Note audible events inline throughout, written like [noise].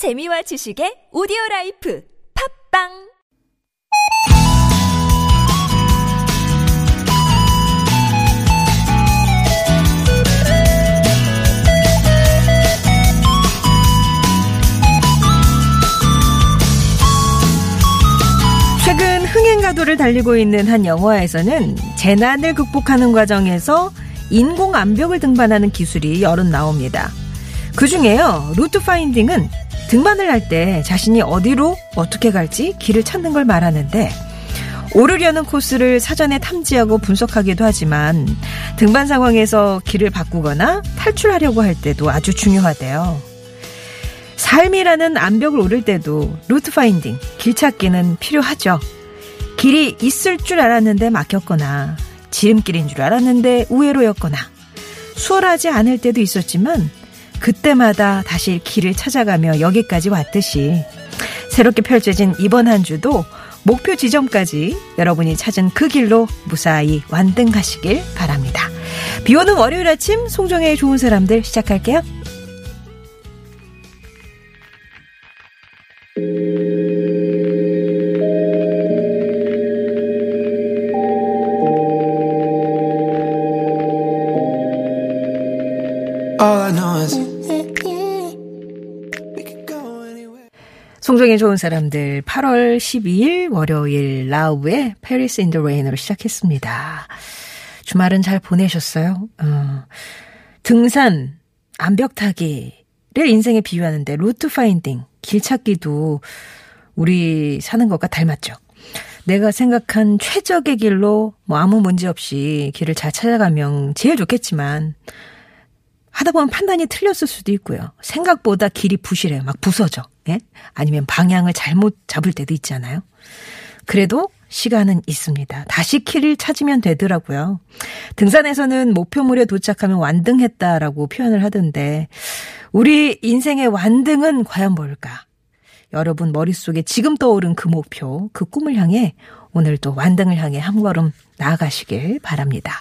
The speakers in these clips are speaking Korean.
재미와 지식의 오디오 life 팟빵 최근 흥행 가도를 달리고 있는 한 영화에서는 재난을 극복하는 과정에서 인공 암벽을 등반하는 기술이 여럿 나옵니다. 그 중에요, route finding은 등반을 할 때 자신이 어디로 어떻게 갈지 길을 찾는 걸 말하는데 오르려는 코스를 사전에 탐지하고 분석하기도 하지만 등반 상황에서 길을 바꾸거나 탈출하려고 할 때도 아주 중요하대요. 삶이라는 암벽을 오를 때도 route finding, 길 찾기는 필요하죠. 길이 있을 줄 알았는데 막혔거나 지름길인 줄 알았는데 우회로였거나 수월하지 않을 때도 있었지만 그때마다 다시 길을 찾아가며 여기까지 왔듯이 새롭게 펼쳐진 이번 한 주도 목표 지점까지 여러분이 찾은 그 길로 무사히 완등하시길 바랍니다. 비 오는 월요일 아침 송정의 좋은 사람들 시작할게요. 송정의 좋은 사람들 8월 12일 월요일 라우의 in the Rain으로 시작했습니다. 주말은 잘 보내셨어요? 어, 등산, 암벽 타기를 인생에 비유하는데 루트 파인딩, 길 찾기도 우리 사는 것과 닮았죠. 내가 생각한 최적의 길로 뭐 아무 문제 없이 길을 잘 찾아가면 제일 좋겠지만 하다 보면 판단이 틀렸을 수도 있고요. 생각보다 길이 부실해요. 막 부서져. 예? 아니면 방향을 잘못 잡을 때도 있잖아요. 그래도 시간은 있습니다. 다시 길을 찾으면 되더라고요. 등산에서는 목표물에 도착하면 완등했다라고 표현을 하던데 우리 인생의 완등은 과연 뭘까? 여러분 머릿속에 지금 떠오른 그 목표, 그 꿈을 향해 오늘도 완등을 향해 한 걸음 나아가시길 바랍니다.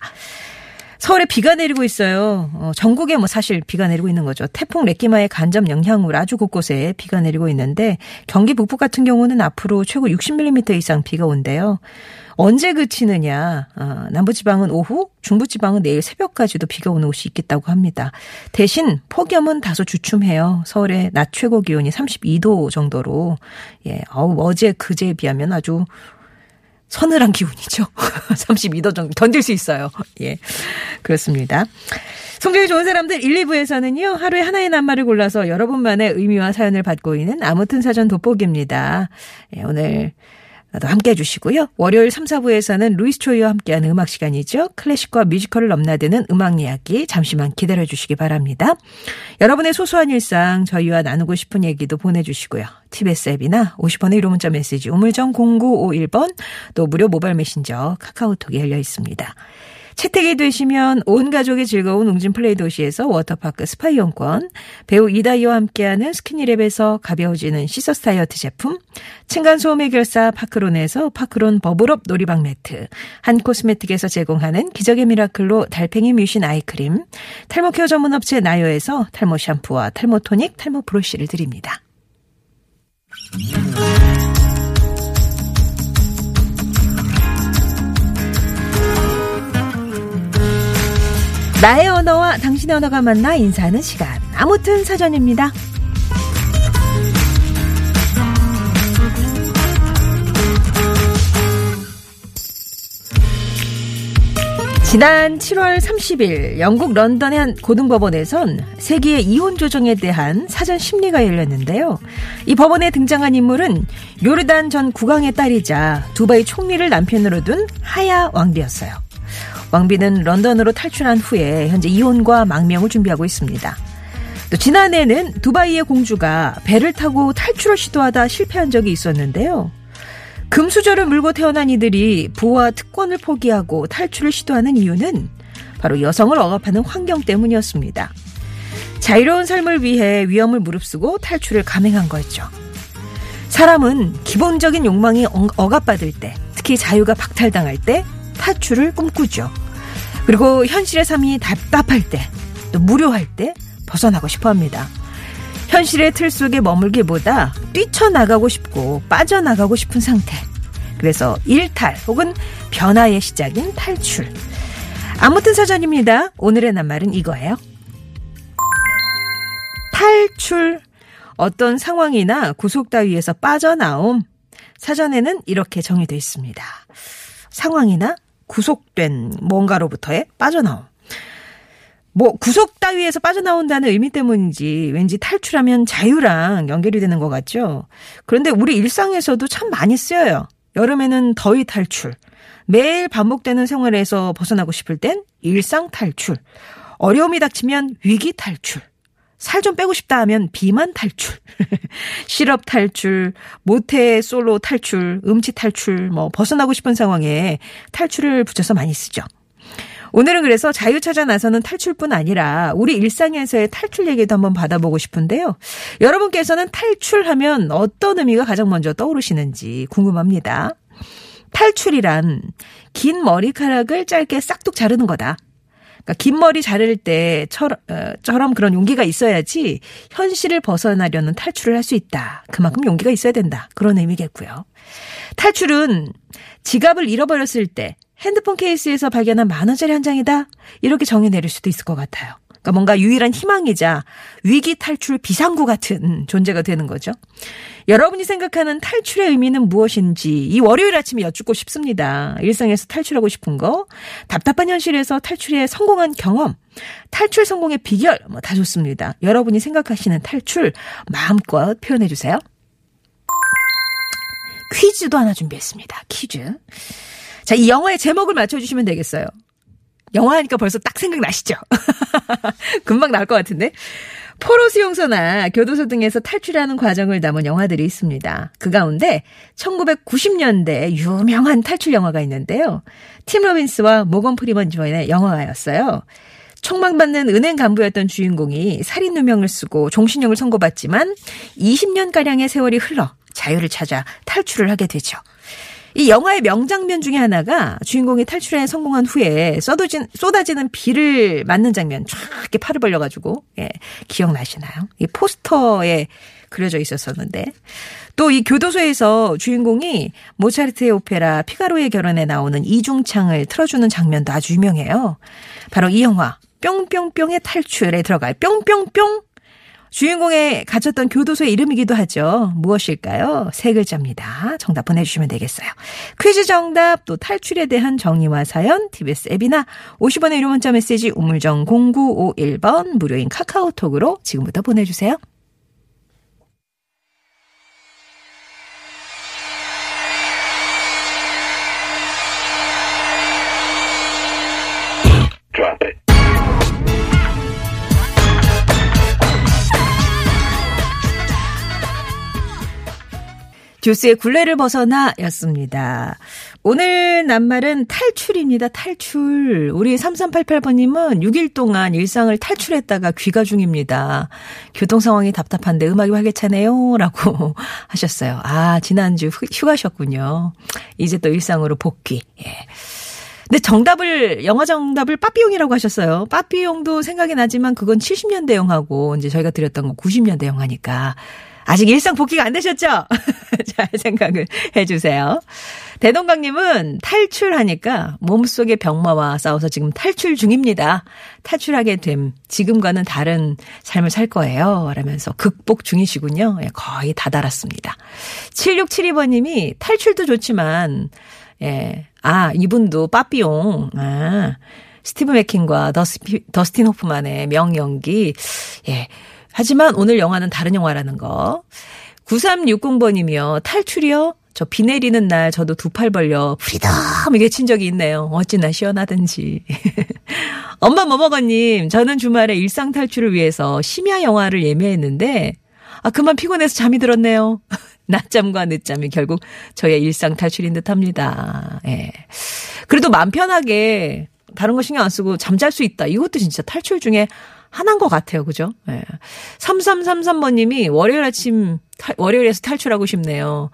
서울에 비가 내리고 있어요. 어, 전국에 뭐 사실 비가 내리고 있는 거죠. 태풍 레끼마의 간접 영향으로 아주 곳곳에 비가 내리고 있는데 경기 북부 같은 경우는 앞으로 최고 60mm 이상 비가 온대요. 언제 그치느냐? 어, 남부지방은 오후, 중부지방은 내일 새벽까지도 비가 오는 곳이 있겠다고 합니다. 대신 폭염은 다소 주춤해요. 서울의 낮 최고 기온이 32도 정도로 예, 어우, 어제 그제에 비하면 아주 서늘한 기온이죠. 32도 정도 던질 수 있어요. 예. 그렇습니다. 성적이 좋은 사람들 1, 2부에서는요, 하루에 하나의 낱말을 골라서 여러분만의 의미와 사연을 받고 있는 아무튼 사전 돋보기입니다. 예, 오늘도 함께 해주시고요. 월요일 3, 4부에서는 루이스 초이와 함께하는 음악 시간이죠. 클래식과 뮤지컬을 넘나드는 음악 이야기 잠시만 기다려 주시기 바랍니다. 여러분의 소소한 일상 저희와 나누고 싶은 얘기도 보내주시고요. TBS 앱이나 50원의 유료 문자 메시지 우물정 0951번 또 무료 모바일 메신저 카카오톡이 열려 있습니다. 채택이 되시면 온 가족이 즐거운 웅진 플레이 도시에서 워터파크 스파 이용권, 배우 이다희와 함께하는 스키니랩에서 가벼워지는 시서스 다이어트 제품, 층간소음 해결사 파크론에서 파크론 버블업 놀이방 매트, 한 코스메틱에서 제공하는 기적의 미라클로 달팽이 뮤신 아이크림, 탈모 care 전문 업체 나요에서 탈모 샴푸와 탈모 토닉, 탈모 브러쉬를 드립니다. 나의 언어와 당신의 언어가 만나 인사하는 시간. 아무튼 사전입니다. 지난 7월 30일 영국 런던의 한 고등법원에선 세계의 이혼 조정에 대한 사전 심리가 열렸는데요. 이 법원에 등장한 인물은 요르단 전 국왕의 딸이자 두바이 총리를 남편으로 둔 하야 왕비였어요. 왕비는 런던으로 탈출한 후에 현재 이혼과 망명을 준비하고 있습니다. 또 지난해는 두바이의 공주가 배를 타고 탈출을 시도하다 실패한 적이 있었는데요. 금수저를 물고 태어난 이들이 부와 특권을 포기하고 탈출을 시도하는 이유는 바로 여성을 억압하는 환경 때문이었습니다. 자유로운 삶을 위해 위험을 무릅쓰고 탈출을 감행한 거였죠. 사람은 기본적인 욕망이 억압받을 때, 특히 자유가 박탈당할 때 탈출을 꿈꾸죠. 그리고 현실의 삶이 답답할 때, 또 무료할 때 벗어나고 싶어 합니다. 현실의 틀 속에 머물기보다 뛰쳐나가고 싶고 빠져나가고 싶은 상태. 그래서 일탈 혹은 변화의 시작인 탈출. 아무튼 사전입니다. 오늘의 낱말은 이거예요. 탈출. 어떤 상황이나 구속 따위에서 빠져나옴. 사전에는 이렇게 정의되어 있습니다. 상황이나 구속된 뭔가로부터의 빠져나옴. 뭐 구속 따위에서 빠져나온다는 의미 때문인지 왠지 탈출하면 자유랑 연결이 되는 것 같죠. 그런데 우리 일상에서도 참 많이 쓰여요. 여름에는 더위 탈출. 매일 반복되는 생활에서 벗어나고 싶을 땐 일상 탈출. 어려움이 닥치면 위기 탈출. 살 좀 빼고 싶다 하면 비만 탈출. [laughs] 실업 탈출, 모태 솔로 탈출, 음치 탈출, 뭐 벗어나고 싶은 상황에 탈출을 붙여서 많이 쓰죠. 오늘은 그래서 자유 찾아 나서는 탈출뿐 아니라 우리 일상에서의 탈출 얘기도 한번 받아보고 싶은데요. 여러분께서는 탈출하면 어떤 의미가 가장 먼저 떠오르시는지 궁금합니다. 탈출이란 긴 머리카락을 짧게 싹둑 자르는 거다. 그러니까 긴 머리 자를 때처럼 어, 그런 용기가 있어야지 현실을 벗어나려는 탈출을 할 수 있다. 그만큼 용기가 있어야 된다. 그런 의미겠고요. 탈출은 지갑을 잃어버렸을 때 핸드폰 케이스에서 발견한 만 원짜리 한 장이다. 이렇게 정의 내릴 수도 있을 것 같아요. 그러니까 뭔가 유일한 희망이자 위기 탈출 비상구 같은 존재가 되는 거죠. 여러분이 생각하는 탈출의 의미는 무엇인지 이 월요일 아침에 여쭙고 싶습니다. 일상에서 탈출하고 싶은 거, 답답한 현실에서 탈출에 성공한 경험, 탈출 성공의 비결 뭐 다 좋습니다. 여러분이 생각하시는 탈출 마음껏 표현해 주세요. 퀴즈도 하나 준비했습니다. 퀴즈. 자, 이 영화의 제목을 맞춰주시면 되겠어요. 영화 하니까 벌써 딱 생각나시죠? [laughs] 금방 나올 것 같은데. 포로 수용소나 교도소 등에서 탈출하는 과정을 담은 영화들이 있습니다. 그 가운데 1990년대 유명한 탈출 영화가 있는데요. 팀 로빈스와 모건 프리먼 주연의 영화였어요. 총망받는 은행 간부였던 주인공이 살인 누명을 쓰고 종신형을 선고받지만 20년가량의 세월이 흘러 자유를 찾아 탈출을 하게 되죠. 이 영화의 명장면 중에 하나가 주인공이 탈출에 성공한 후에 쏟아진, 쏟아지는 비를 맞는 장면 쫙 이렇게 팔을 벌려가지고, 예, 기억나시나요? 이 포스터에 그려져 있었었는데. 또 이 교도소에서 주인공이 모차르트의 오페라 피가로의 결혼에 나오는 이중창을 틀어주는 장면도 아주 유명해요. 바로 이 영화, 뿅뿅뿅의 탈출에 들어갈 뿅뿅뿅 주인공의 갇혔던 교도소의 이름이기도 하죠. 무엇일까요? 세 글자입니다. 정답 보내주시면 되겠어요. 퀴즈 정답 또 탈출에 대한 정의와 사연 TBS 앱이나 50원의 유료 문자 메시지 우물정 0951번 무료인 카카오톡으로 지금부터 보내주세요. 듀스의 굴레를 벗어나 였습니다. 오늘 낱말은 탈출입니다. 탈출. 우리 3388번님은 6일 동안 일상을 탈출했다가 귀가 중입니다. 교통 상황이 답답한데 음악이 활기차네요. 라고 [laughs] 하셨어요. 아, 지난주 휴가셨군요. 이제 또 일상으로 복귀. 예. 근데 정답을 영화 정답을 빠삐용이라고 하셨어요. 빠삐용도 생각이 나지만 그건 70년대 영화고 이제 저희가 드렸던 건 90년대 영화니까 아직 일상 복귀가 안 되셨죠? [laughs] 잘 생각을 해주세요. 대동강님은 탈출하니까 몸속의 병마와 싸워서 지금 탈출 중입니다. 탈출하게 됨 지금과는 다른 삶을 살 거예요. 라면서 극복 중이시군요. 예, 거의 다 달았습니다. 7672번님이 탈출도 좋지만 예. 아, 이분도 빠삐용. 아. 스티브 맥킨과 더스피, 더스틴 호프만의 명연기. 예. 하지만 오늘 영화는 다른 영화라는 거. 9360번이며 탈출이요? 저 비 내리는 날 저도 두 팔 벌려 freedom 외친 적이 있네요. 어찌나 시원하든지. [laughs] 엄마 뭐 먹었님 저는 주말에 일상 탈출을 위해서 심야 영화를 예매했는데 아 그만 피곤해서 잠이 들었네요. [laughs] 낮잠과 늦잠이 결국 저의 일상 탈출인 듯 합니다. 예. 그래도 맘 편하게 다른 거 신경 안 쓰고 잠잘 수 있다. 이것도 진짜 탈출 중에 하나인 것 같아요. 그죠? 예. 3333번님이 월요일 아침, 탈, 월요일에서 탈출하고 싶네요.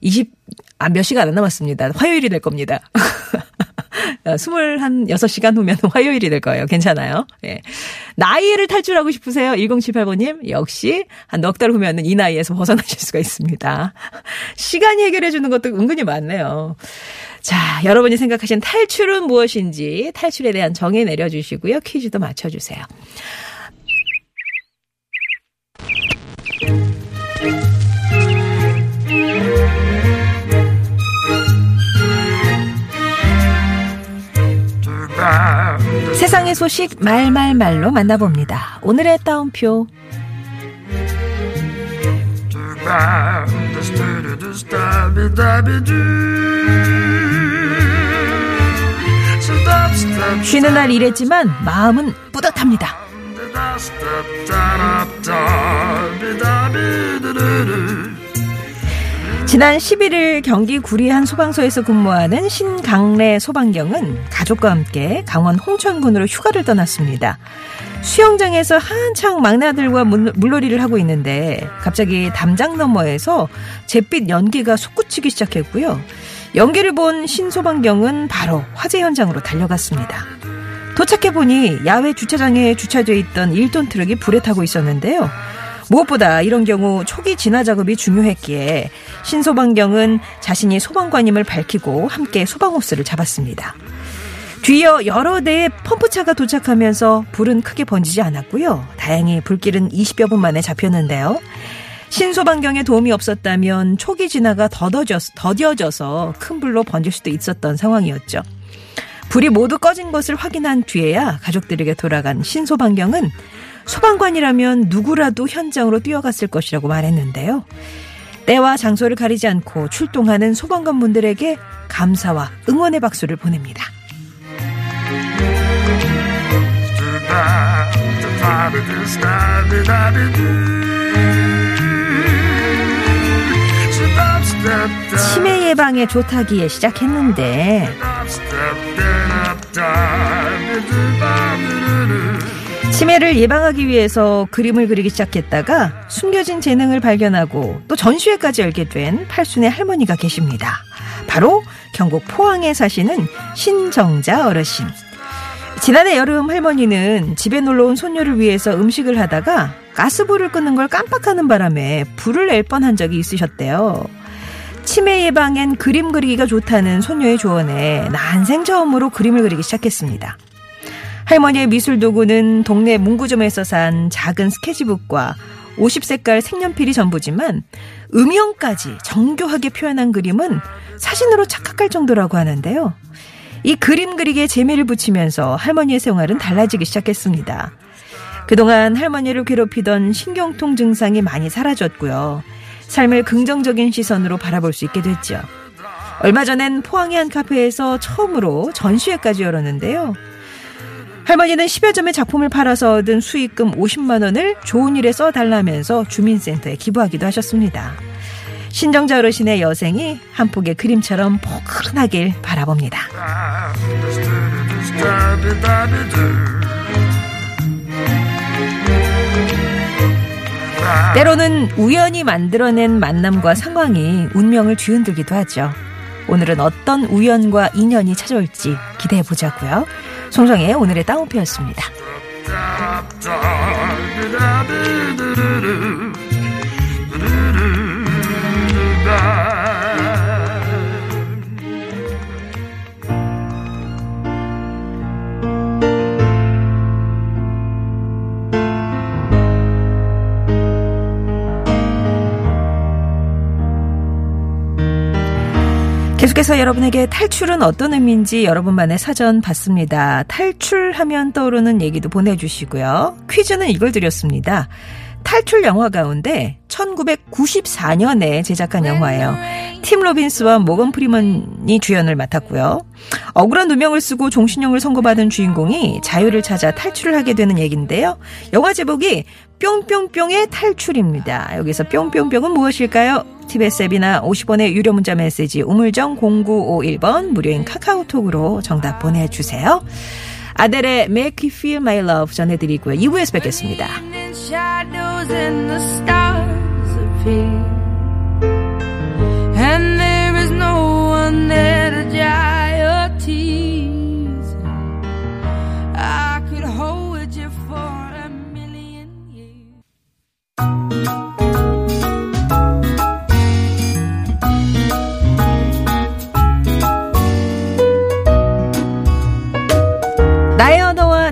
20, 아, 몇 시간 안 남았습니다. 화요일이 될 겁니다. [laughs] 21시간 후면 [laughs] 화요일이 될 거예요. 괜찮아요. 예. 나이를 탈출하고 싶으세요? 1078번님. 역시 한 넉 달 후면은 이 나이에서 벗어나실 수가 있습니다. [laughs] 시간이 해결해 주는 것도 은근히 많네요. 자, 여러분이 생각하신 탈출은 무엇인지 탈출에 대한 정의 내려주시고요. 퀴즈도 맞춰주세요. 세상의 소식 말말말로 만나봅니다. 오늘의 따옴표. 쉬는 날 일했지만 마음은 뿌듯합니다. 지난 11일 경기 구리 한 소방서에서 근무하는 신강래 소방경은 가족과 함께 강원 홍천군으로 휴가를 떠났습니다. 수영장에서 한창 막내 아들과 물놀이를 하고 있는데 갑자기 담장 너머에서 잿빛 연기가 솟구치기 시작했고요. 연기를 본 신소방경은 바로 화재 현장으로 달려갔습니다. 도착해보니 야외 주차장에 주차되어 있던 1톤 트럭이 불에 타고 있었는데요. 무엇보다 이런 경우 초기 진화 작업이 중요했기에 신소방경은 자신이 소방관임을 밝히고 함께 소방호스를 잡았습니다. 뒤이어 여러 대의 펌프차가 도착하면서 불은 크게 번지지 않았고요. 다행히 불길은 20여 분 만에 잡혔는데요. 신소방경의 도움이 없었다면 초기 진화가 더뎌져서, 더뎌져서 큰 불로 번질 수도 있었던 상황이었죠. 불이 모두 꺼진 것을 확인한 뒤에야 가족들에게 돌아간 신소방경은 소방관이라면 누구라도 현장으로 뛰어갔을 것이라고 말했는데요. 때와 장소를 가리지 않고 출동하는 소방관분들에게 감사와 응원의 박수를 보냅니다. 치매 예방에 좋다기에 시작했는데 치매를 예방하기 위해서 그림을 그리기 시작했다가 숨겨진 재능을 발견하고 또 전시회까지 열게 된 팔순의 할머니가 계십니다. 바로 경북 포항에 사시는 신정자 어르신. 지난해 여름 할머니는 집에 놀러 온 손녀를 위해서 음식을 하다가 가스불을 끄는 걸 깜빡하는 바람에 불을 낼 뻔한 적이 있으셨대요. 치매 예방엔 그림 그리기가 좋다는 손녀의 조언에 난생 처음으로 그림을 그리기 시작했습니다. 할머니의 미술 도구는 동네 문구점에서 산 작은 스케치북과 50색깔 색연필이 전부지만 음영까지 정교하게 표현한 그림은 사진으로 착각할 정도라고 하는데요. 이 그림 그리기에 재미를 붙이면서 할머니의 생활은 달라지기 시작했습니다. 그동안 할머니를 괴롭히던 신경통 증상이 많이 사라졌고요. 삶을 긍정적인 시선으로 바라볼 수 있게 됐죠. 얼마 전엔 포항의 한 카페에서 처음으로 전시회까지 열었는데요. 할머니는 10여 점의 작품을 팔아서 얻은 수익금 50만 원을 좋은 일에 써달라면서 주민센터에 기부하기도 하셨습니다. 신정자 어르신의 여생이 한 폭의 그림처럼 포근하길 바라봅니다. 때로는 우연히 만들어낸 만남과 상황이 운명을 뒤흔들기도 하죠. 오늘은 어떤 우연과 인연이 찾아올지 기대해 보자고요. 송정의 오늘의 따옴표였습니다. 계속해서 여러분에게 탈출은 어떤 의미인지 여러분만의 사전 받습니다. 탈출하면 떠오르는 얘기도 보내주시고요. 퀴즈는 이걸 드렸습니다. 탈출 영화 가운데 1994년에 제작한 영화예요. 팀 로빈스와 모건 프리먼이 주연을 맡았고요. 억울한 누명을 쓰고 종신형을 선고받은 주인공이 자유를 찾아 탈출을 하게 되는 얘기인데요. 영화 제목이 뿅뿅뿅의 탈출입니다. 여기서 뿅뿅뿅은 무엇일까요? TBS 앱이나 50원의 유료 문자 메시지 우물정 0951번 무료인 카카오톡으로 정답 보내주세요. 아델의 Make You Feel My Love 전해드리고요. 2부에서 뵙겠습니다. and there is no one there to dry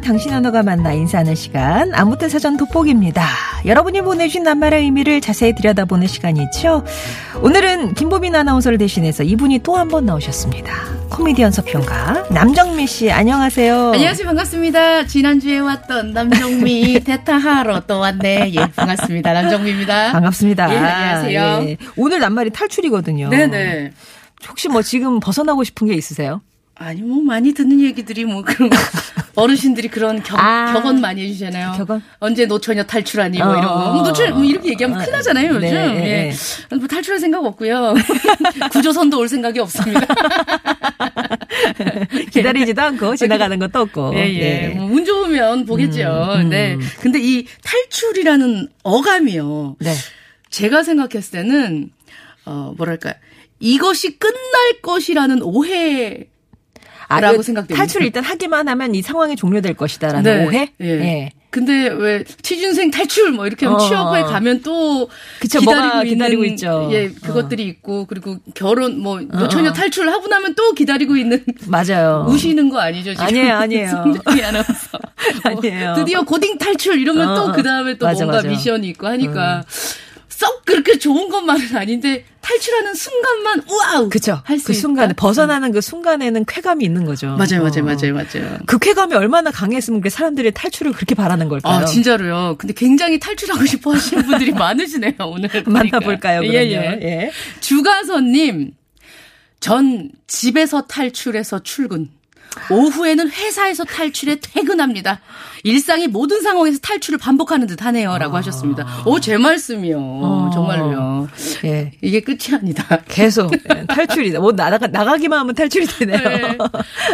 당신 언어가 만나 인사하는 시간 아무튼 사전 돋보기입니다. 여러분이 보내주신 낱말의 의미를 자세히 들여다보는 시간이죠. 오늘은 김보민 아나운서를 대신해서 이분이 또 한 번 나오셨습니다. 코미디언 서평가 남정미 씨 안녕하세요. 안녕하세요. 반갑습니다. 지난주에 왔던 남정미 [laughs] 대타하러 또 왔네. 예, 반갑습니다. 남정미입니다. 반갑습니다. 예, 안녕하세요. 예. 오늘 낱말이 탈출이거든요. 네네. 혹시 뭐 지금 벗어나고 싶은 게 있으세요? 아니, 뭐, 많이 듣는 얘기들이 뭐, 그런 거. [laughs] 어르신들이 그런 격, 아. 격언 많이 해주잖아요. 격언? 언제 노처녀 탈출하니, 뭐, 어, 이런 거. 어, 뭐 노출, 뭐, 이렇게 얘기하면 어, 큰일 나잖아요, 요즘. 네, 예. 예. 뭐, 탈출할 생각 없고요. [laughs] 구조선도 올 생각이 없습니다. [laughs] 기다리지도 않고 지나가는 것도 없고. 예, 예. 뭐, 운 좋으면 보겠죠. 음, 음. 네. 근데 이 탈출이라는 어감이요. 네. 제가 생각했을 때는 어 뭐랄까 이것이 끝날 것이라는 오해 아, 라고 그 생각됩니다. 탈출을 일단 하기만 하면 이 상황이 종료될 것이다라는 네. 오해? 예. 근데 왜 취준생 탈출 뭐 이렇게 하면 어, 취업에 어. 가면 또 그쵸, 기다리고 있는 기다리고 있죠. 예 그것들이 있고 그리고 결혼 뭐 노처녀 어. 탈출 하고 나면 또 기다리고 있는 맞아요. 우시는 거 아니죠 지금 아니에요, 아니에요. [laughs] 아나운서 [laughs] 아니에요. 뭐 드디어 고딩 탈출 이러면 어, 또그 다음에 또 맞아, 뭔가 맞아. 미션이 있고 하니까 썩 그렇게 좋은 것만은 아닌데 탈출하는 순간만 우와우 그쵸. 할수 그 순간에, 벗어나는 그 순간에는 쾌감이 있는 거죠. 맞아요 어. 맞아요 맞아요 맞아요. 그 쾌감이 얼마나 강했으면 그 사람들이 탈출을 그렇게 바라는 걸까요? 아, 진짜로요. 근데 굉장히 탈출하고 싶어 하시는 분들이 [laughs] 많으시네요, 오늘. 보니까. 만나볼까요, 그러면? 예, 예. 예. 주가선님, 전 집에서 탈출해서 출근. 오후에는 회사에서 탈출해 퇴근합니다. 일상의 모든 상황에서 탈출을 반복하는 듯 하네요. 라고 하셨습니다. 오, 제 말씀이요. 어. 정말요. 예. 이게 끝이 아니다. 계속 [laughs] 예, 탈출이다. 뭐 나가 나가기만 하면 탈출이 되네요. 네.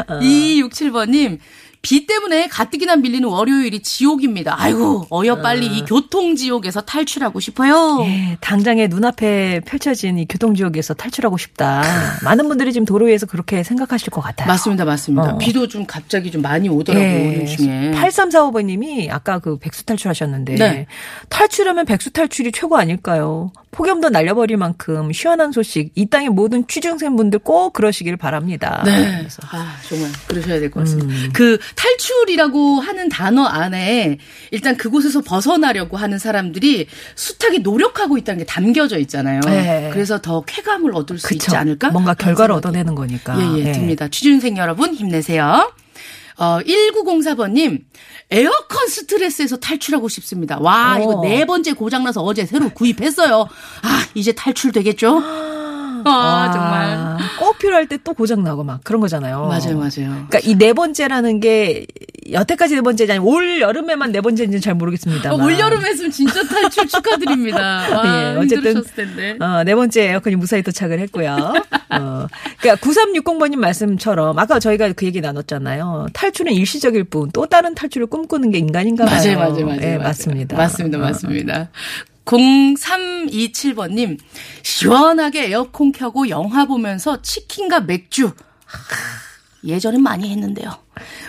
2267번님, 비 때문에 가뜩이나 밀리는 월요일이 지옥입니다. 아이고, 어여 빨리 이 교통 지옥에서 탈출하고 싶어요. 예, 당장에 눈앞에 펼쳐진 이 교통 지옥에서 탈출하고 싶다. 많은 분들이 지금 도로 위에서 그렇게 생각하실 것 같아요. 맞습니다, 맞습니다. 어. 비도 좀 갑자기 좀 많이 오더라고요, 중에. 8345번님이 아까 그 백수 탈출하셨는데 네. 탈출하면 백수 탈출이 최고 아닐까요? 폭염도 날려버릴 만큼 시원한 소식 이 땅의 모든 취중생분들 꼭 그러시길 바랍니다. 네. 그래서 아, 정말 그러셔야 될 것 같습니다. 그 탈출이라고 하는 단어 안에 일단 그곳에서 벗어나려고 하는 사람들이 숱하게 노력하고 있다는 게 담겨져 있잖아요. 네. 그래서 더 쾌감을 얻을 수 그쵸. 있지 않을까? 뭔가 결과를 얻어내는 거니까. 예, 예, 예. 듭니다. 취준생 여러분 힘내세요. 어, 1904번님, 에어컨 스트레스에서 탈출하고 싶습니다. 와, 오. 이거 네 번째 고장나서 어제 새로 구입했어요. 아, 이제 탈출되겠죠? [gasps] 아, 정말. 꼭 필요할 때 또 고장 나고 막 그런 거잖아요. 맞아요, 맞아요. 그러니까 이 네 번째라는 게 여태까지 네 번째지 아니면 올 여름에만 네 번째인지는 잘 모르겠습니다. 어, 올 여름 했으면 진짜 탈출 축하드립니다. [laughs] 아, 예, 어쨌든 힘들으셨을 텐데. 어, 네 번째 에어컨이 무사히 도착을 했고요. 어, 그러니까 9360번님 말씀처럼 아까 저희가 그 얘기 나눴잖아요. 탈출은 일시적일 뿐 또 다른 탈출을 꿈꾸는 게 인간인가 봐요. 맞아요, 맞아요, 맞아요. 예, 맞아요. 맞습니다. 맞습니다, 어. 맞습니다. 0327번님, 시원하게 에어컨 켜고 영화 보면서 치킨과 맥주. 하, 예전엔 많이 했는데요.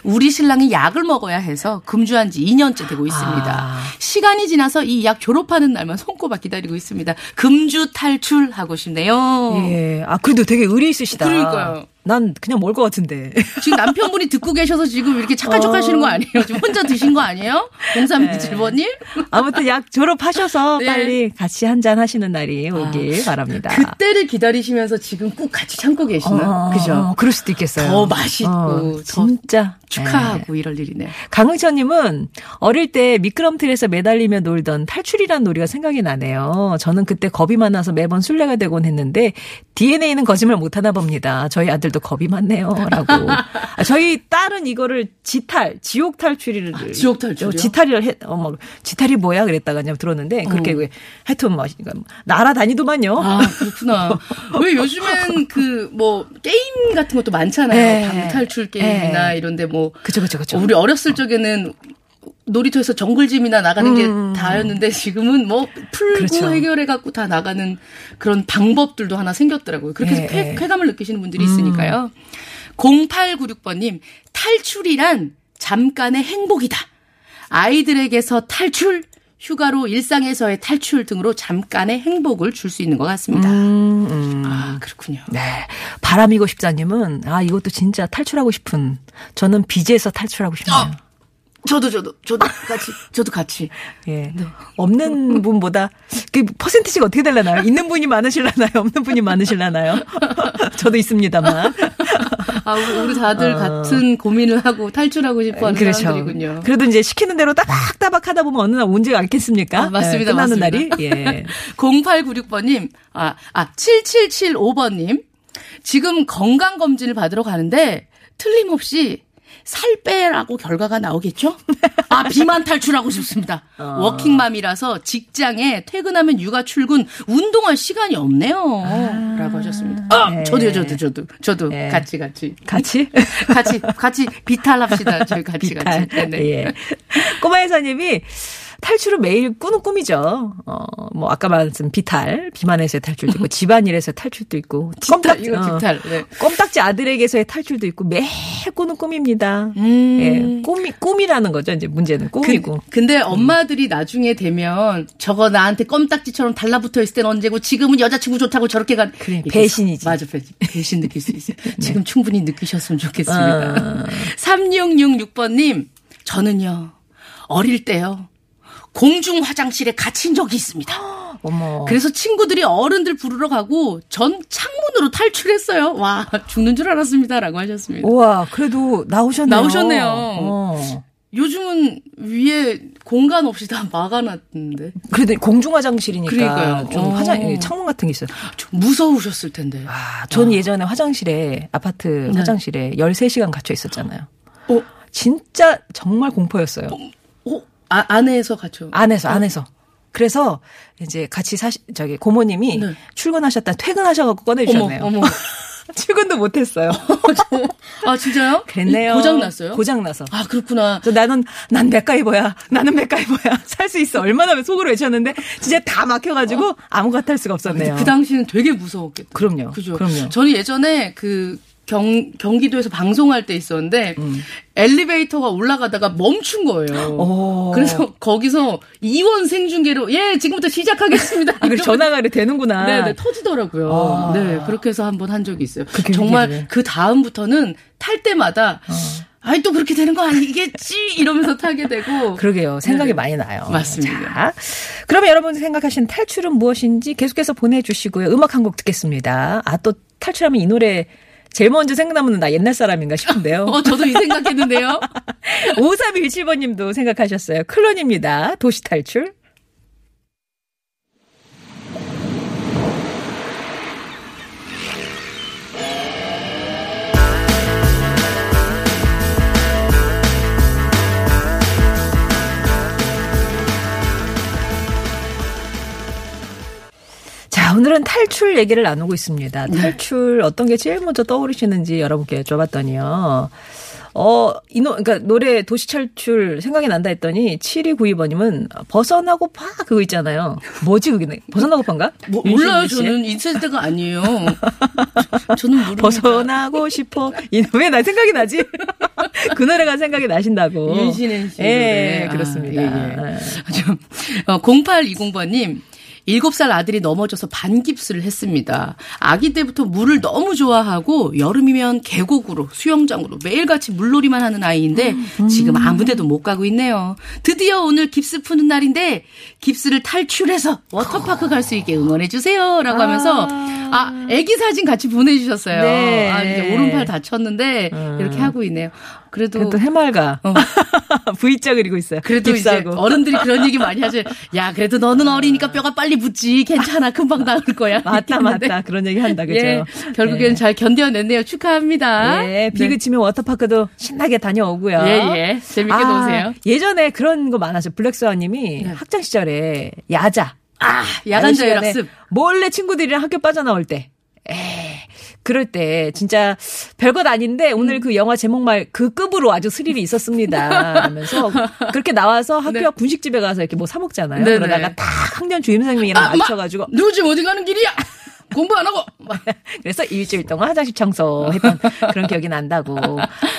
우리 신랑이 약을 먹어야 해서 금주한 지 2년째 되고 있습니다. 아. 시간이 지나서 이 약 졸업하는 날만 손꼽아 기다리고 있습니다. 금주 탈출하고 싶네요. 예. 아, 그래도 되게 의리 있으시다. 그러니까요. 난 그냥 먹을 것 같은데. 지금 남편분이 듣고 계셔서 지금 이렇게 착한 척 하시는 거 아니에요? 지금 혼자 드신 거 아니에요? 0327번님? 아무튼 약 졸업하셔서 네. 빨리 같이 한잔 하시는 날이 오길 바랍니다. 그때를 기다리시면서 지금 꼭 같이 참고 계시나? 어, 그죠? 어, 그럴 수도 있겠어요. 더 맛있고, 어, 더 진짜 축하하고 이럴 일이네요. 강흥천님은 어릴 때 미끄럼틀에서 매달리며 놀던 탈출이란 놀이가 생각이 나네요. 저는 그때 겁이 많아서 매번 술래가 되곤 했는데 DNA는 거짓말 못하나 봅니다. 저희 아들도 겁이 많네요. 라고. [laughs] 아, 저희 딸은 이거를 지탈, 지옥 탈출을. 아, 지옥 탈출이요? 어, 지탈이를 해, 어, 막, 지탈이 뭐야? 그랬다가 그냥 들었는데 그렇게 왜 하여튼 뭐, 그러니까 날아다니더만요. 아, 그렇구나. 왜 요즘엔 그, 뭐, 게임 같은 것도 많잖아요. [laughs] 네. 방탈출 게임이나 네. 이런데 뭐. 그쵸, 그쵸, 그쵸. 우리 어렸을 적에는 놀이터에서 정글짐이나 나가는 게 다였는데 지금은 뭐 풀고 음. 그렇죠. 해결해 갖고 다 나가는 그런 방법들도 하나 생겼더라고요. 그렇게 해서 예, 쾌, 예. 쾌감을 느끼시는 분들이 있으니까요. 0896번님 탈출이란 잠깐의 행복이다. 아이들에게서 탈출, 휴가로 일상에서의 탈출 등으로 잠깐의 행복을 줄 수 있는 것 같습니다. 음, 음. 아 그렇군요. 네. 바람이고 싶다님은, 아, 이것도 진짜 탈출하고 싶은, 저는 비지에서 탈출하고 싶네요. 저도 저도 저도 같이 저도 같이. [laughs] 예. 없는 분보다 그 퍼센티지가 어떻게 되려나요? 있는 분이 많으실라나요? 없는 분이 많으실라나요? [laughs] 저도 있습니다만. [laughs] 아 우리, 다들 같은 고민을 하고 탈출하고 싶어 하는 그렇죠. 사람들이군요. 그래도 이제 시키는 대로 따박따박 하다 보면 어느 날 언제 않겠습니까? 아, 맞습니다, 예, 끝나는 맞습니다. 날이. 예. [laughs] 0896번님, 아, 아, 7775번님. 지금 건강검진을 받으러 가는데, 틀림없이 살 빼라고 결과가 나오겠죠? [laughs] 아, 비만 탈출하고 싶습니다. 어. 워킹맘이라서 직장에 퇴근하면 육아 출근, 운동할 시간이 없네요. 라고 하셨습니다. 아, 네. 저도요, 저도, 저도. 저도 네. 같이, 같이. 같이? 같이, 같이 비탈합시다. 저희 같이, 같이. 비탈. 네네. 예. 꼬마 여사님이 탈출은 매일 꾸는 꿈이죠. 어, 뭐, 아까 말씀 비탈, 비만에서의 탈출도 있고, [laughs] 집안일에서의 탈출도 있고, 비탈, 껌딱- 이거 어, 비탈. 네. 껌딱지 아들에게서의 탈출도 있고, 매일 꾸는 꿈입니다. 음. 예. 꿈이, 꿈이라는 거죠. 이제 문제는 꿈이고. 그, 근데 엄마들이 나중에 되면 저거 나한테 껌딱지처럼 달라붙어 있을 땐 언제고 지금은 여자친구 좋다고 저렇게 간 그래, 배신이지. 네. 맞아 배신, 배신 느낄 수 있어요. [laughs] 지금 충분히 느끼셨으면 좋겠습니다. 아. 3666번님 저는요 어릴 때요 공중 화장실에 갇힌 적이 있습니다. [gasps] 어머. 그래서 친구들이 어른들 부르러 가고 전 창문으로 탈출했어요. 와 죽는 줄 알았습니다라고 하셨습니다. 우와, 그래도 나오셨네요. 나오셨네요. 어. 요즘은 위에 공간 없이 다 막아놨는데 그래도 공중 화장실이니까 그러니까요. 좀 어. 화장 창문 같은 게 있어요. 좀 무서우셨을 텐데. 아, 전 예전에 화장실에 아파트 네. 화장실에 13시간 갇혀 있었잖아요. 어, 진짜 정말 공포였어요. 어, 아, 안에서 갇혀. 안에서 안에서. 그래서 이제 같이 사시 저기 고모님이 네. 출근하셨다 퇴근하셔갖고 어머, 꺼내주셨네요. 어머. [laughs] 출근도 못했어요. [laughs] 아, 진짜요? 그랬네요. 고장 났어요? 고장 나서. 아, 그렇구나. 나는 난 맥가이버야. 나는 맥가이버야. [laughs] 살 수 있어. 얼마나 속으로 외쳤는데 진짜 다 막혀가지고 아무것도 할 수가 없었네요. 그 당시는 되게 무서웠겠다. 그럼요. 그죠. 그럼요. 저는 예전에 그 경, 경기도에서 방송할 때 있었는데 음. 엘리베이터가 올라가다가 멈춘 거예요. 오. 그래서 거기서 이원 생중계로 예, 지금부터 시작하겠습니다. [laughs] 아, 전화가 되는구나. 네, 네, 터지더라고요. 아. 네, 그렇게 해서 한 번 한 적이 있어요. 정말 얘기를. 그 다음부터는 탈 때마다 어. 아이 또 그렇게 되는 거 아니겠지 이러면서 타게 되고 [laughs] 그러게요. 생각이 네. 많이 나요. 맞습니다. 자, 그러면 여러분 생각하신 탈출은 무엇인지 계속해서 보내주시고요. 음악 한 곡 듣겠습니다. 아, 또 탈출하면 이 노래 제일 먼저 생각나면 나 옛날 사람인가 싶은데요. [laughs] 어 저도 이 생각했는데요. [laughs] 5317번님도 생각하셨어요. 클론입니다. 도시 탈출. 자, 오늘은 탈출 얘기를 나누고 있습니다. 탈출 어떤 게 제일 먼저 떠오르시는지 여러분께 여쭤봤더니요. 어, 이 노, 그러니까 노래 도시 탈출 생각이 난다 했더니 7292번님은 벗어나고 파 그거 있잖아요. 뭐지 그게? 벗어나고 파인가? 뭐, 몰라요? 저는 때가 아니에요. 저는 모르니까. 벗어나고 싶어. 왜 나 생각이 나지? [laughs] 그 노래가 생각이 나신다고. 윤신혜 씨 예. 아, 그렇습니다. 예, 예. 예. 좀, 어, 0820번님. 7살 아들이 넘어져서 반깁스를 했습니다. 아기 때부터 물을 너무 좋아하고 여름이면 계곡으로 수영장으로 매일같이 물놀이만 하는 아이인데 지금 아무데도 못 가고 있네요. 드디어 오늘 깁스 푸는 날인데 깁스를 탈출해서 워터파크 갈 수 있게 응원해 주세요라고 하면서 아 아기 사진 같이 보내 주셨어요. 네. 아 이제 오른팔 다쳤는데 이렇게 하고 있네요. 그래도 그래도 해맑아. 어. [laughs] V자 그리고 있어요. 그래도 이제 깁스하고. 어른들이 그런 얘기 많이 하죠. 야, 그래도 너는 어리니까 뼈가 빨리 붙지. 괜찮아. 금방 나을 거야. 맞다, 맞다. 그런 얘기 한다, 그죠? 예, 결국에는 예. 잘 견뎌냈네요. 축하합니다. 예, 비 네. 그치면 워터파크도 신나게 다녀오고요. 예, 예. 재밌게 아, 노세요. 예전에 그런 거 많았어요. 블랙스와님이 네. 학창 시절에 야자. 아, 야간 자율학습. 몰래 친구들이랑 학교 빠져나올 때. 에 그럴 때 진짜 별것 아닌데 오늘 음. 그 영화 제목 말 그 급으로 아주 스릴이 있었습니다. 하면서 그렇게 나와서 학교 네. 앞 분식집에 가서 이렇게 뭐 사 먹잖아요. 네네. 그러다가 딱 학년 주임 선생님이랑 아, 마, 맞춰가지고 누구 집 어디 가는 길이야? 공부 안 하고 [laughs] 그래서 일주일 동안 화장실 청소했던 그런 기억이 난다고.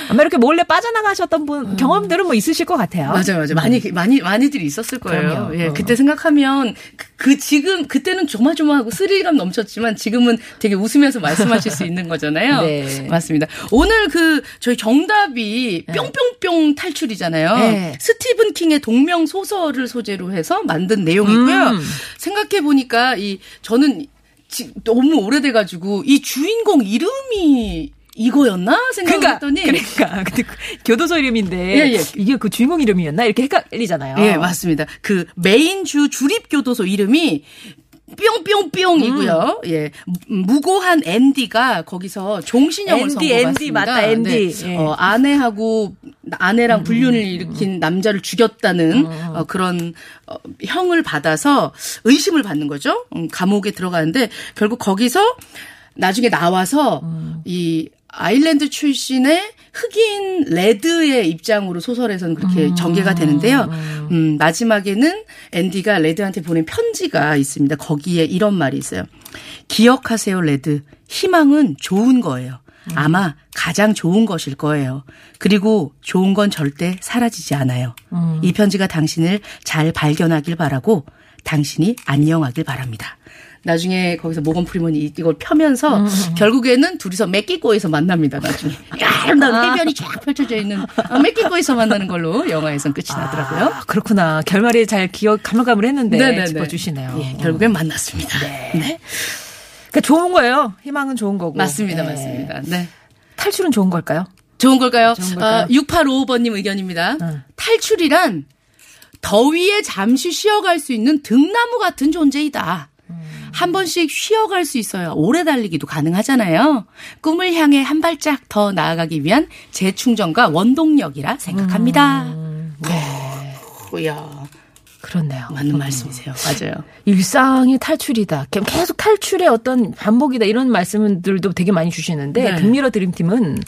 아마 이렇게 몰래 빠져나가셨던 분 경험들은 뭐 있으실 것 같아요. 맞아요, 맞아요. 많이, 많이, 많이들이 있었을 거예요. 그럼요. 예, 어. 그때 생각하면, 그, 그 지금, 그때는 조마조마하고 스릴감 넘쳤지만 지금은 되게 웃으면서 말씀하실 수 있는 거잖아요. [laughs] 네. 맞습니다. 오늘 그, 저희 정답이 뿅뿅뿅 탈출이잖아요. 네. 스티븐 킹의 동명 소설을 소재로 해서 만든 내용이고요. 음. 생각해 보니까 이, 저는 지- 너무 오래돼가지고 이 주인공 이름이 이거였나 생각을 그러니까, 했더니 그러니까. [laughs] 근데 그 교도소 이름인데 예, 예. 이게 그 주인공 이름이었나? 이렇게 헷갈리잖아요. 예, 맞습니다. 그 메인 주 주립 교도소 이름이 뿅뿅뿅이고요. 예. 무- 무고한 앤디가 거기서 종신형을 앤디, 선고받습니다. 앤디, 맞다, 앤디. 네. 예. 어, 아내하고 아내랑 불륜을 일으킨 남자를 죽였다는 어, 그런 어, 형을 받아서 의심을 받는 거죠. 음, 감옥에 들어가는데 결국 거기서 나중에 나와서 이 아일랜드 출신의 흑인 레드의 입장으로 소설에서는 그렇게 전개가 되는데요. 음, 마지막에는 앤디가 레드한테 보낸 편지가 있습니다. 거기에 이런 말이 있어요. 기억하세요, 레드. 희망은 좋은 거예요. 아마 가장 좋은 것일 거예요. 그리고 좋은 건 절대 사라지지 않아요. 이 편지가 당신을 잘 발견하길 바라고 당신이 안녕하길 바랍니다. 나중에 거기서 모건 프리먼이 이걸 펴면서 결국에는 둘이서 맥기꼬에서 만납니다. 나중에 아름다운 해변이 쫙 펼쳐져 있는 어, 맥기꼬에서 만나는 걸로 영화에선 끝이 나더라고요. 아, 그렇구나. 결말이 잘 기억 가물가물했는데 네네네. 짚어주시네요. 예, 결국엔 만났습니다. 네. 그러니까 좋은 거예요. 희망은 좋은 거고. 맞습니다, 예. 맞습니다. 네. 탈출은 좋은 걸까요? 좋은 걸까요? 좋은 걸까요? 어, 6855번님 의견입니다. 탈출이란 더위에 잠시 쉬어갈 수 있는 등나무 같은 존재이다. 한 번씩 쉬어갈 수 있어야 오래 달리기도 가능하잖아요. 꿈을 향해 한 발짝 더 나아가기 위한 재충전과 원동력이라 생각합니다. 네. 야 그렇네요. 맞는 말씀이세요. 맞아요. 일상이 탈출이다. 계속 탈출의 어떤 반복이다. 이런 말씀들도 되게 많이 주시는데 네. 등밀어 드림팀은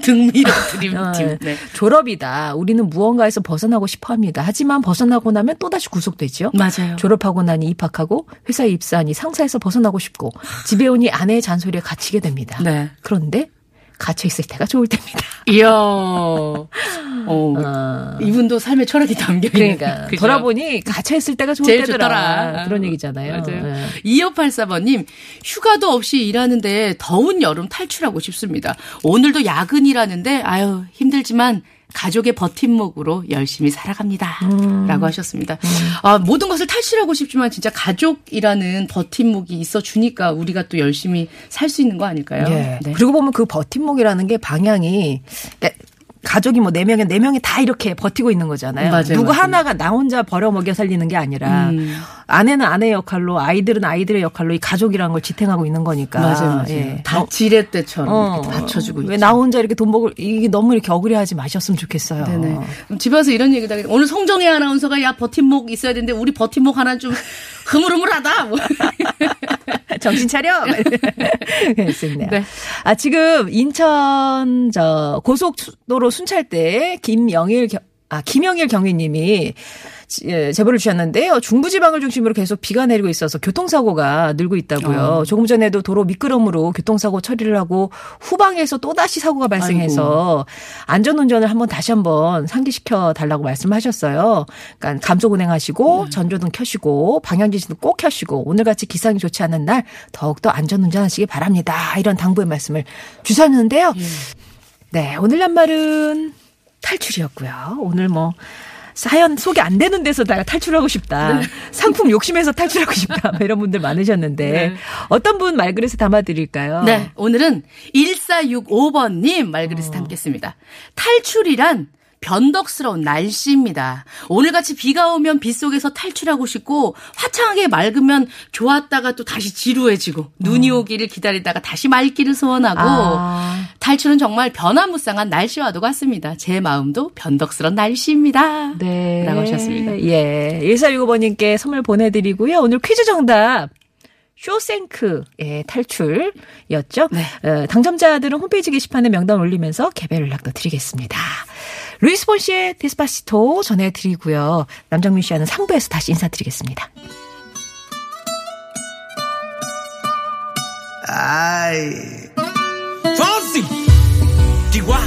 등 밀어 어, 드림팀. 네. 졸업이다. 우리는 무언가에서 벗어나고 싶어 합니다. 하지만 벗어나고 나면 또 다시 구속되죠. 맞아요. 졸업하고 나니 입학하고 회사에 입사하니 상사에서 벗어나고 싶고 집에 오니 아내의 잔소리에 갇히게 됩니다. 네. 그런데 갇혀 있을 때가 좋을 때입니다. 이야. [laughs] 어, 이분도 삶의 철학이 담겨 있는. 그러니까 [laughs] 그죠? 돌아보니 갇혀 있을 때가 좋을 제일 때더라. 좋더라. 그런 얘기잖아요. 맞아요. 네. 2584번님, 휴가도 없이 일하는데 더운 여름 탈출하고 싶습니다. 오늘도 야근이라는데, 아유, 힘들지만 가족의 버팀목으로 열심히 살아갑니다. 음. 라고 하셨습니다. 아, 모든 것을 탈출하고 싶지만 진짜 가족이라는 버팀목이 있어 주니까 우리가 또 열심히 살 수 있는 거 아닐까요? 예. 네. 그리고 보면 그 버팀목이라는 게 방향이 그러니까 가족이 뭐네 명에 네 명이 다 이렇게 버티고 있는 거잖아요. 맞아요, 누구 맞아요. 하나가 나 혼자 버려 먹여 살리는 게 아니라 음. 아내는 아내의 역할로 아이들은 아이들의 역할로 이 가족이라는 걸 지탱하고 있는 거니까. 맞아요, 맞아요. 예. 다 지뢰 때처럼 어, 받쳐주고. 왜 나 혼자 이렇게 돈 먹을 이게 너무 이렇게 억울해하지 마셨으면 좋겠어요. 네네. 그럼 집에 와서 이런 얘기다. 오늘 송정혜 아나운서가 야 버팀목 있어야 되는데 우리 버팀목 하나 좀 [laughs] 흐물흐물하다. 뭐. 정신 차려. [laughs] 그랬습니다. 네. 아 지금 인천 저 고속도로 순찰대 김영일 경, 아 김영일 경위님이 제보를 주셨는데요. 중부지방을 중심으로 계속 비가 내리고 있어서 교통사고가 늘고 있다고요. 조금 전에도 도로 미끄럼으로 교통사고 처리를 하고 후방에서 또다시 사고가 발생해서 안전운전을 한번 다시 한번 상기시켜 달라고 말씀하셨어요. 그러니까 감속 운행하시고 전조등 켜시고 방향지시도 꼭 켜시고 오늘같이 기상이 좋지 않은 날 더욱더 안전운전하시기 바랍니다. 이런 당부의 말씀을 주셨는데요. 네, 오늘 낱말은 탈출이었고요. 오늘 뭐 사연 소개 안 되는 데서다가 탈출하고 싶다. 상품 욕심에서 탈출하고 싶다. 뭐 이런 분들 많으셨는데 네. 어떤 분 말그릇에 담아드릴까요? 네. 오늘은 1465번님 말그릇에 담겠습니다. 탈출이란 변덕스러운 날씨입니다. 오늘같이 비가 오면 빗속에서 탈출하고 싶고 화창하게 맑으면 좋았다가 또 다시 지루해지고 눈이 오기를 기다리다가 다시 맑기를 소원하고 아. 탈출은 정말 변화무쌍한 날씨와도 같습니다. 제 마음도 변덕스러운 날씨입니다. 네. 라고 하셨습니다. 예. 1465번님께 선물 보내드리고요. 오늘 퀴즈 정답. 쇼생크, 예, 탈출이었죠. 네. 어, 당첨자들은 홈페이지 게시판에 명단 올리면서 개별 연락도 드리겠습니다. 루이스 폰시의 Despacito 전해드리고요. 남정민 씨와는 3부에서 다시 인사드리겠습니다. 아이. 펀시! 디와!